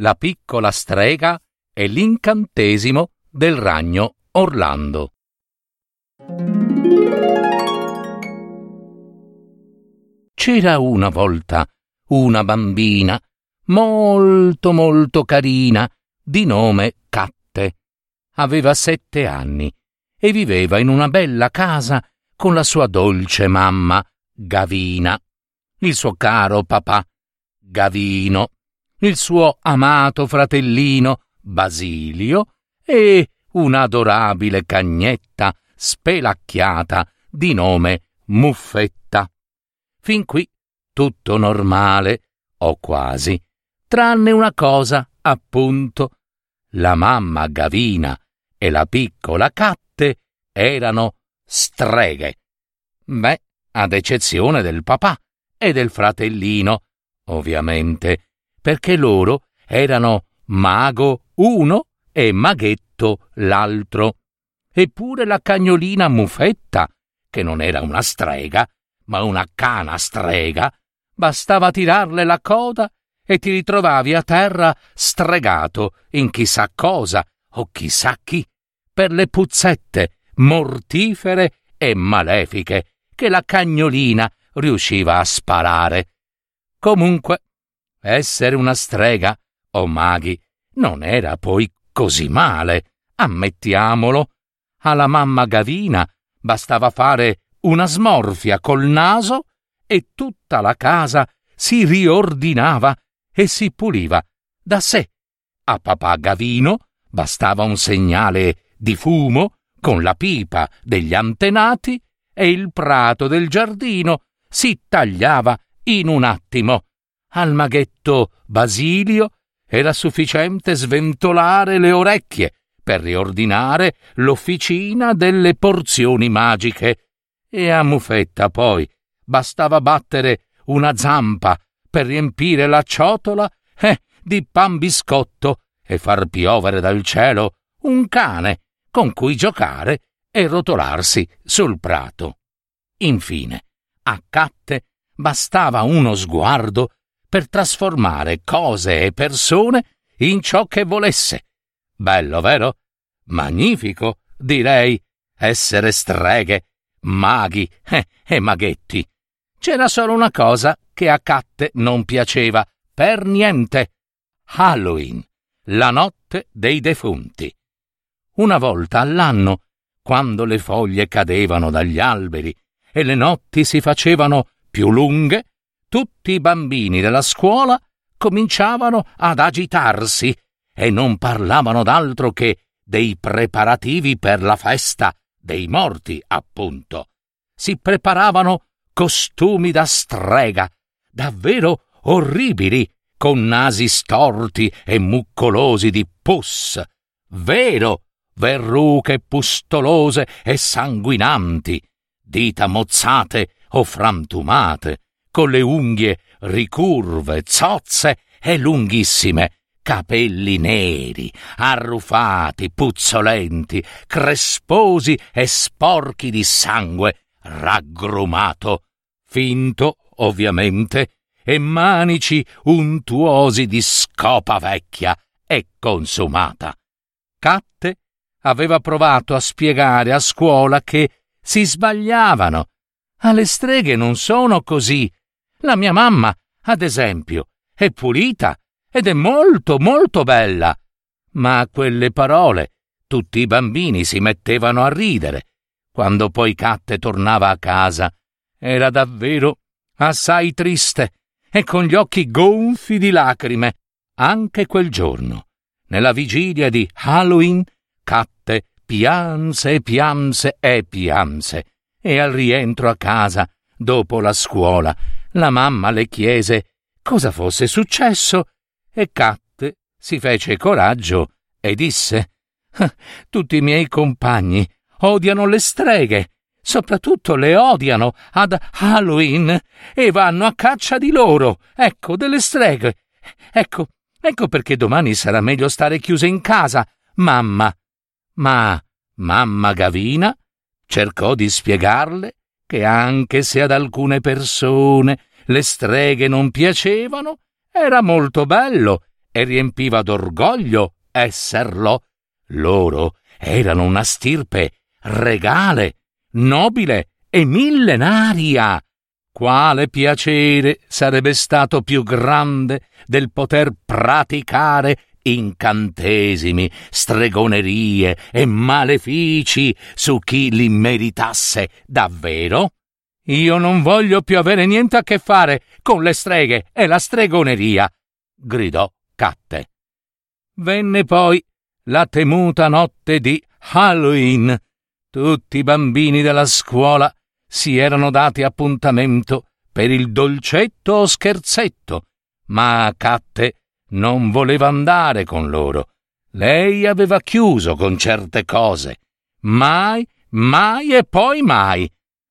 la piccola strega e l'incantesimo del ragno Orlando. C'era una volta una bambina molto molto carina di nome Catte. Aveva sette anni e viveva in una bella casa con la sua dolce mamma Gavina, il suo caro papà Gavino il suo amato fratellino Basilio e un'adorabile cagnetta spelacchiata di nome Muffetta. Fin qui tutto normale, o quasi, tranne una cosa, appunto. La mamma Gavina e la piccola Catte erano streghe. Beh, ad eccezione del papà e del fratellino, ovviamente, perché loro erano mago uno e maghetto l'altro. Eppure la cagnolina Muffetta, che non era una strega, ma una cana strega, bastava tirarle la coda e ti ritrovavi a terra stregato in chissà cosa o chissà chi, per le puzzette mortifere e malefiche che la cagnolina riusciva a sparare. Comunque, essere una strega, o maghi, non era poi così male, ammettiamolo. Alla mamma Gavina bastava fare una smorfia col naso e tutta la casa si riordinava e si puliva da sé. A papà Gavino bastava un segnale di fumo con la pipa degli antenati e il prato del giardino si tagliava in un attimo al maghetto Basilio era sufficiente sventolare le orecchie per riordinare l'officina delle porzioni magiche e a Muffetta poi bastava battere una zampa per riempire la ciotola eh, di pan biscotto e far piovere dal cielo un cane con cui giocare e rotolarsi sul prato. Infine, a Catte bastava uno sguardo per trasformare cose e persone in ciò che volesse. Bello, vero? Magnifico, direi, essere streghe, maghi eh, e maghetti. C'era solo una cosa che a Catte non piaceva, per niente. Halloween, la notte dei defunti. Una volta all'anno, quando le foglie cadevano dagli alberi e le notti si facevano più lunghe, tutti i bambini della scuola cominciavano ad agitarsi e non parlavano d'altro che dei preparativi per la festa dei morti, appunto. Si preparavano costumi da strega, davvero orribili, con nasi storti e muccolosi di pus. Vero, verruche pustolose e sanguinanti, dita mozzate o frantumate, con le unghie ricurve, zozze e lunghissime, capelli neri, arrufati, puzzolenti, cresposi e sporchi di sangue raggrumato, finto, ovviamente, e manici untuosi di scopa vecchia e consumata. Catte aveva provato a spiegare a scuola che si sbagliavano. Alle streghe non sono così, la mia mamma, ad esempio, è pulita ed è molto, molto bella. Ma a quelle parole tutti i bambini si mettevano a ridere. Quando poi Catte tornava a casa, era davvero assai triste e con gli occhi gonfi di lacrime. Anche quel giorno, nella vigilia di Halloween, Catte pianse e pianse e pianse, e al rientro a casa, dopo la scuola, la mamma le chiese cosa fosse successo e Catte si fece coraggio e disse «Ah, Tutti i miei compagni odiano le streghe, soprattutto le odiano ad Halloween e vanno a caccia di loro, ecco, delle streghe. Ecco, ecco perché domani sarà meglio stare chiuse in casa, mamma. Ma mamma Gavina cercò di spiegarle che anche se ad alcune persone le streghe non piacevano, era molto bello e riempiva d'orgoglio esserlo. Loro erano una stirpe regale, nobile e millenaria. Quale piacere sarebbe stato più grande del poter praticare incantesimi, stregonerie e malefici su chi li meritasse davvero? Io non voglio più avere niente a che fare con le streghe e la stregoneria, gridò Catte. Venne poi la temuta notte di Halloween. Tutti i bambini della scuola si erano dati appuntamento per il dolcetto o scherzetto, ma Catte non voleva andare con loro. Lei aveva chiuso con certe cose. Mai, mai e poi mai.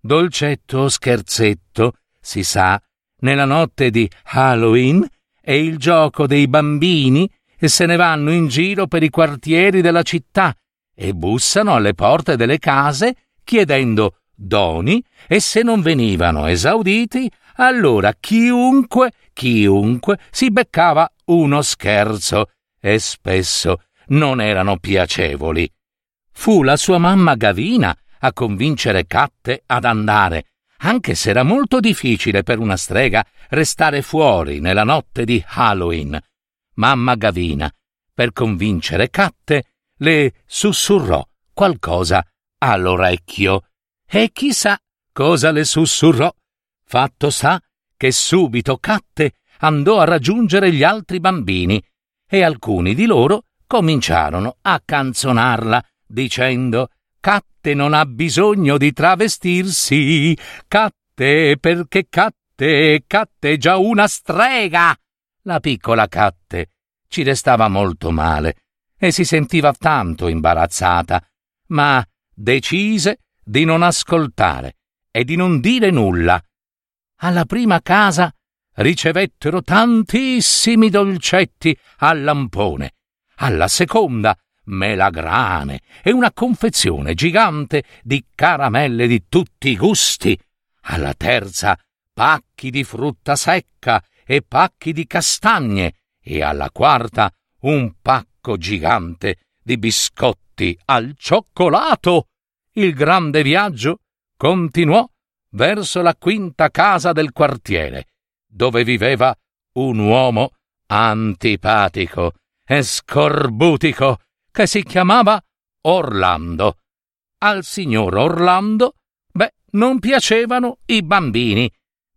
Dolcetto o scherzetto, si sa, nella notte di Halloween è il gioco dei bambini e se ne vanno in giro per i quartieri della città e bussano alle porte delle case chiedendo doni e se non venivano esauditi, allora chiunque, chiunque si beccava uno scherzo e spesso non erano piacevoli. Fu la sua mamma Gavina a convincere Catte ad andare, anche se era molto difficile per una strega restare fuori nella notte di Halloween. Mamma Gavina, per convincere Catte, le sussurrò qualcosa all'orecchio. E chissà cosa le sussurrò. Fatto sta che subito Catte andò a raggiungere gli altri bambini e alcuni di loro cominciarono a canzonarla dicendo Catte non ha bisogno di travestirsi, Catte perché Catte, Catte è già una strega. La piccola Catte ci restava molto male e si sentiva tanto imbarazzata, ma decise di non ascoltare e di non dire nulla. Alla prima casa ricevettero tantissimi dolcetti al lampone, alla seconda melagrane e una confezione gigante di caramelle di tutti i gusti, alla terza pacchi di frutta secca e pacchi di castagne e alla quarta un pacco gigante di biscotti al cioccolato. Il grande viaggio continuò verso la quinta casa del quartiere, dove viveva un uomo antipatico e scorbutico che si chiamava Orlando. Al signor Orlando, beh, non piacevano i bambini.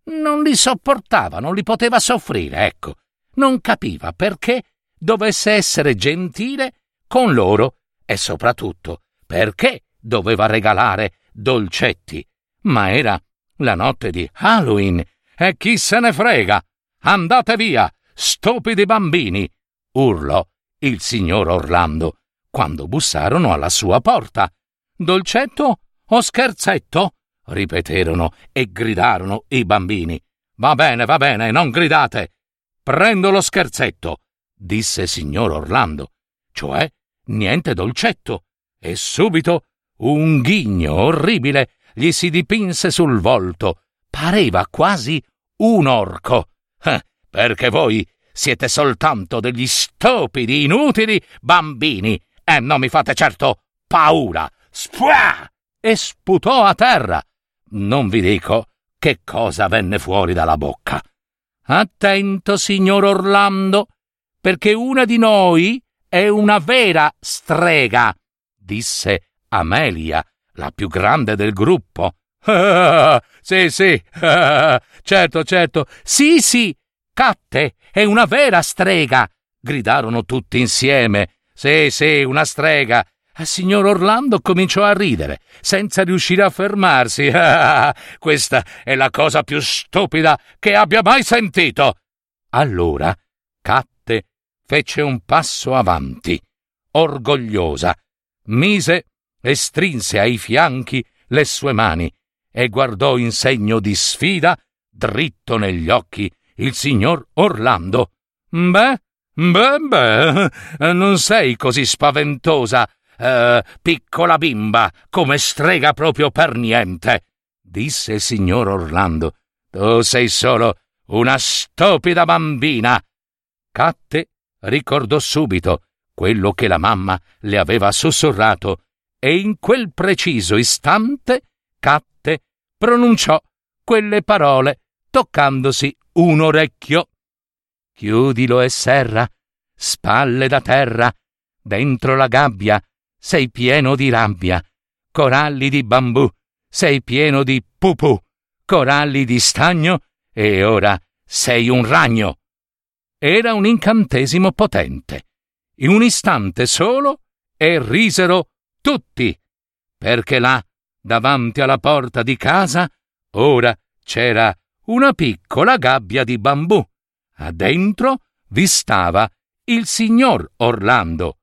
Non li sopportava, non li poteva soffrire, ecco. Non capiva perché dovesse essere gentile con loro e soprattutto perché doveva regalare dolcetti. Ma era la notte di Halloween e chi se ne frega? Andate via, stupidi bambini! urlò il signor Orlando quando bussarono alla sua porta. Dolcetto o scherzetto? ripeterono e gridarono i bambini. Va bene, va bene, non gridate. Prendo lo scherzetto, disse signor Orlando, cioè niente dolcetto. E subito un ghigno orribile gli si dipinse sul volto. Pareva quasi un orco. Eh, perché voi siete soltanto degli stupidi, inutili bambini e non mi fate certo paura. Spuà! E sputò a terra. Non vi dico che cosa venne fuori dalla bocca. Attento, signor Orlando, perché una di noi è una vera strega, disse Amelia, la più grande del gruppo. Ah, sì, sì, certo, certo, sì, sì, Catte è una vera strega, gridarono tutti insieme. Sì, sì, una strega. Il signor Orlando cominciò a ridere, senza riuscire a fermarsi. Questa è la cosa più stupida che abbia mai sentito. Allora Catte fece un passo avanti, orgogliosa, mise e strinse ai fianchi le sue mani e guardò in segno di sfida, dritto negli occhi, il signor Orlando. Beh, beh, beh, non sei così spaventosa, eh, piccola bimba, come strega proprio per niente, disse il signor Orlando. Tu sei solo una stupida bambina. Catte ricordò subito quello che la mamma le aveva sussurrato e in quel preciso istante Catte pronunciò quelle parole toccandosi un orecchio. Chiudilo e serra, spalle da terra, dentro la gabbia sei pieno di rabbia, coralli di bambù, sei pieno di pupù, coralli di stagno e ora sei un ragno. Era un incantesimo potente. In un istante solo e risero tutti, perché là, davanti alla porta di casa, ora c'era una piccola gabbia di bambù. A dentro vi stava il signor Orlando,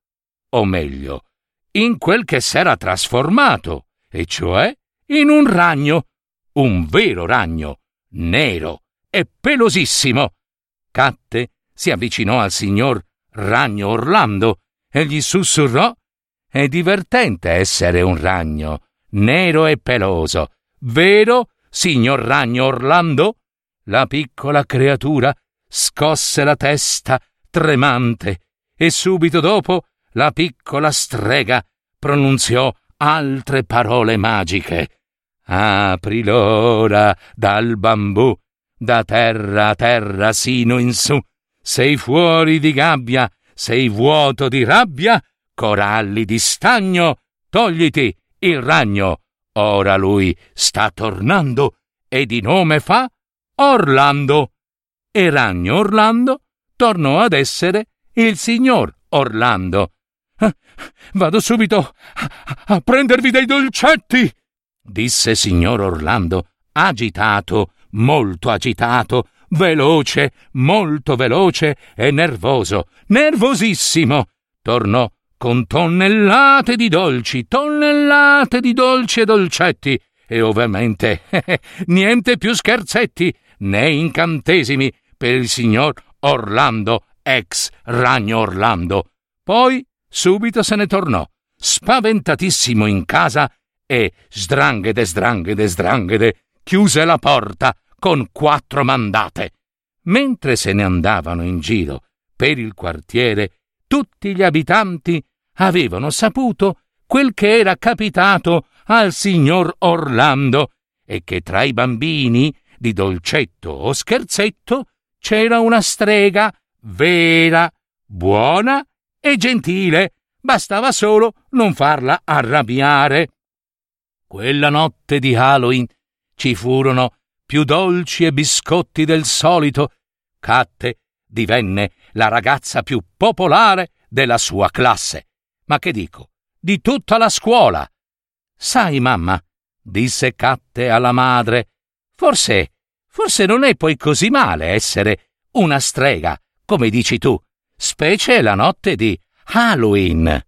o meglio, in quel che s'era trasformato, e cioè in un ragno, un vero ragno, nero e pelosissimo. Catte si avvicinò al signor Ragno Orlando e gli sussurrò è divertente essere un ragno, nero e peloso. Vero, signor Ragno Orlando? La piccola creatura scosse la testa, tremante, e subito dopo la piccola strega pronunziò altre parole magiche. Apri l'ora dal bambù, da terra a terra sino in su. Sei fuori di gabbia, sei vuoto di rabbia, coralli di stagno, togliti il ragno. Ora lui sta tornando e di nome fa Orlando. E ragno Orlando tornò ad essere il signor Orlando. Vado subito a prendervi dei dolcetti, disse signor Orlando, agitato, molto agitato, veloce, molto veloce e nervoso, nervosissimo. Tornò con tonnellate di dolci, tonnellate di dolci e dolcetti, e ovviamente niente più scherzetti né incantesimi per il signor Orlando, ex Ragno Orlando. Poi subito se ne tornò, spaventatissimo in casa, e sdranghede, sdranghede, sdranghede, chiuse la porta con quattro mandate. Mentre se ne andavano in giro per il quartiere, tutti gli abitanti avevano saputo quel che era capitato al signor Orlando e che tra i bambini, di dolcetto o scherzetto, c'era una strega vera, buona e gentile. Bastava solo non farla arrabbiare. Quella notte di Halloween ci furono più dolci e biscotti del solito. Catte divenne la ragazza più popolare della sua classe ma che dico, di tutta la scuola. Sai, mamma, disse Catte alla madre, forse, forse non è poi così male essere una strega, come dici tu, specie la notte di Halloween.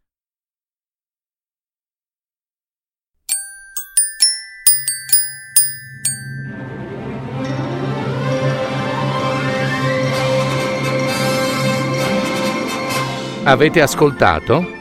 Avete ascoltato?